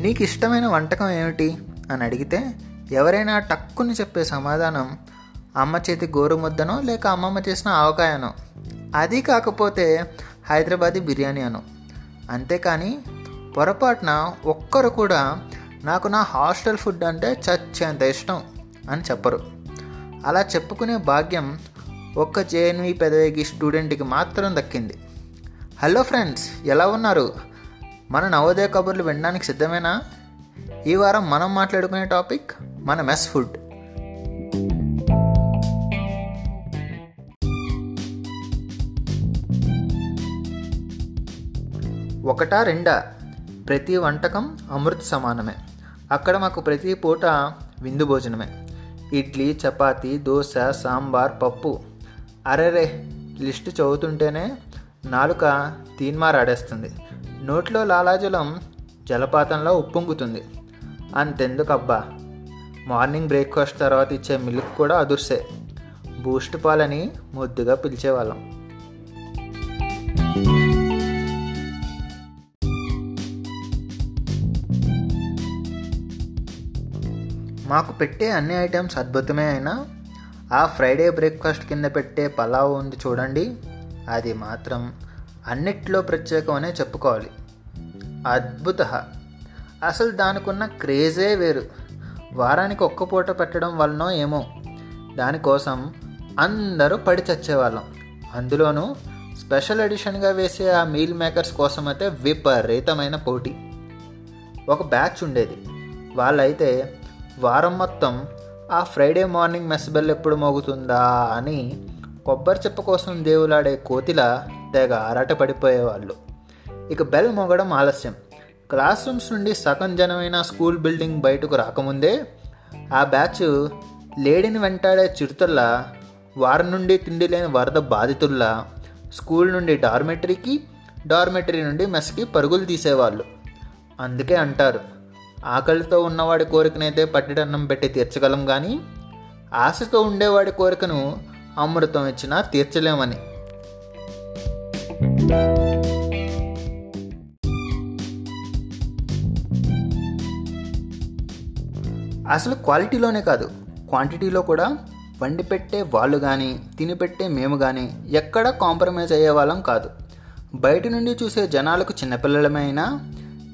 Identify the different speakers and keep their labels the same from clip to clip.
Speaker 1: నీకు ఇష్టమైన వంటకం ఏమిటి? అని అడిగితే ఎవరైనా టక్కుని చెప్పే సమాధానం అమ్మ చేతి గోరుముద్దనో లేక అమ్మమ్మ చేసిన ఆవకాయనో. అది కాకపోతే హైదరాబాదీ బిర్యానీ అను. అంతేకాని పొరపాటున ఒక్కరు కూడా నాకు నా హాస్టల్ ఫుడ్ అంటే చచ్చేంత ఇష్టం అని చెప్పరు. అలా చెప్పుకునే భాగ్యం ఒక్క జేఎన్వి పెదవేగి స్టూడెంట్కి మాత్రం దక్కింది. హలో ఫ్రెండ్స్ ఎలా ఉన్నారు? మన నవోదయ కబుర్లు వినడానికి సిద్ధమేనా? ఈ వారం మనం మాట్లాడుకునే టాపిక్ మన మెస్ ఫుడ్. ఒకటా రెండా? ప్రతి వంటకం అమృత సమానమే. అక్కడ మాకు ప్రతి పూట విందు భోజనమే. ఇడ్లీ చపాతీ దోశ సాంబార్ పప్పు. అరెరే లిస్టు చదువుతుంటేనే నాలుక తీన్మారాడేస్తుంది. నోట్లో లాలాజలం జలపాతంలో ఉప్పొంగుతుంది. అంతెందుకబ్బా? మార్నింగ్ బ్రేక్ఫాస్ట్ తర్వాత ఇచ్చే మిల్క్ కూడా అదుర్సే. బూస్ట్ పాలని ముద్దుగా పిలిచేవాళ్ళం. మాకు పెట్టే అన్ని ఐటమ్స్ అద్భుతమే అయినా ఆ ఫ్రైడే బ్రేక్ఫాస్ట్ కింద పెట్టే పలావ్ ఉంది చూడండి. అది మాత్రం అన్నిట్లో ప్రత్యేకమనే చెప్పుకోవాలి. అద్భుత. అసలు దానికున్న క్రేజే వేరు. వారానికి ఒక్క పూట పెట్టడం వలనో ఏమో. దానికోసం అందరూ పడి చచ్చేవాళ్ళం. అందులోనూ స్పెషల్ ఎడిషన్గా వేసే ఆ మీల్ మేకర్స్ కోసం అయితే విపరీతమైన పోటీ. ఒక బ్యాచ్ ఉండేది. వాళ్ళైతే వారం మొత్తం ఆ ఫ్రైడే మార్నింగ్ మెస్ బెల్ ఎప్పుడు మోగుతుందా అని కొబ్బరి చెప్ప కోసం దేవులాడే కోతిలా తెగ ఆరాటపడిపోయేవాళ్ళు. ఇక బెల్ మోగడం ఆలస్యం. క్లాస్ రూమ్స్ నుండి సగం జనమైన స్కూల్ బిల్డింగ్ బయటకు రాకముందే ఆ బ్యాచ్ లేడీని వెంటాడే చిరుతల్లా వారం నుండి తిండి లేని వరద బాధితుల్లా స్కూల్ నుండి డార్మెటరీకి డార్మెటరీ నుండి మెస్కి పరుగులు తీసేవాళ్ళు. అందుకే అంటారు ఆకలితో ఉన్నవాడి కోరికనైతే పట్టిడన్నం పెట్టి తీర్చగలం కానీ ఆశతో ఉండేవాడి కోరికను అమృతం ఇచ్చినా తీర్చలేమని. అసలు క్వాలిటీలోనే కాదు క్వాంటిటీలో కూడా వండి పెట్టే వాళ్ళు కానీ తిని పెట్టే మేము కానీ ఎక్కడ కాంప్రమైజ్ అయ్యే వాళ్ళం కాదు. బయట నుండి చూసే జనాలకు చిన్నపిల్లలమైనా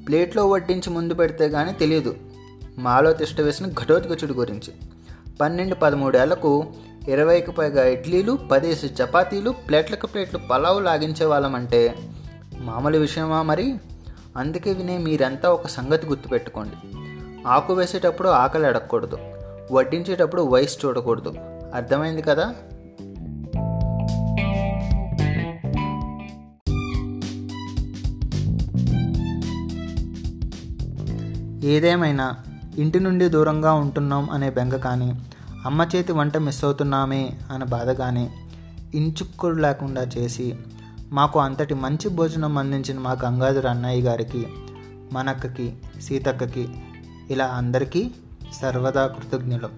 Speaker 1: ప్లేట్లో వడ్డించి ముందు పెడితే కానీ తెలియదు మాలో తిష్ట వేసిన ఘటోత్కచుడి గురించి. పన్నెండు పదమూడేళ్ళకు ఇరవైకి పైగా ఇడ్లీలు పదేసి చపాతీలు ప్లేట్లకు ప్లేట్లు పలావు లాగించే వాళ్ళమంటే మామూలు విషయమా మరి? అందుకే వినే మీరంతా ఒక సంగతి గుర్తుపెట్టుకోండి. ఆకు వేసేటప్పుడు ఆకలి అడగకూడదు. వడ్డించేటప్పుడు వయసు చూడకూడదు. అర్థమైంది కదా? ఏదేమైనా ఇంటి నుండి దూరంగా ఉంటున్నాం అనే బెంగ కానీ అమ్మ చేతి వంట మిస్ అవుతున్నామే అనే బాధగానే కానీ ఇంచుక్కుడు లేకుండా చేసి మాకు అంతటి మంచి భోజనం అందించిన మా గంగాధర అన్నయ్య గారికి మనక్కకి సీతక్కకి ఇలా అందరికీ సర్వదా కృతజ్ఞులం.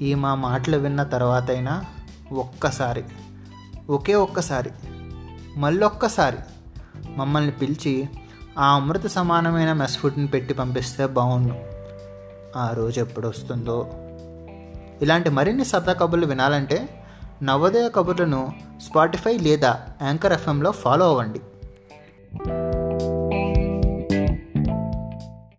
Speaker 1: ఈ మా మాటలు విన్న తర్వాతైనా ఒక్కసారి ఒకే ఒక్కసారి మళ్ళొక్కసారి మమ్మల్ని పిలిచి ఆ అమృత సమానమైన మెస్ ఫుడ్ని పెట్టి పంపిస్తే బాగుండు ఆ రోజు ఎప్పుడు వస్తుందో ఇలాంటి మరిన్ని సరదా కబుర్లు వినాలంటే నవోదయ కబుర్లను స్పాటిఫై లేదా యాంకర్ ఎఫ్ఎంలో ఫాలో అవ్వండి.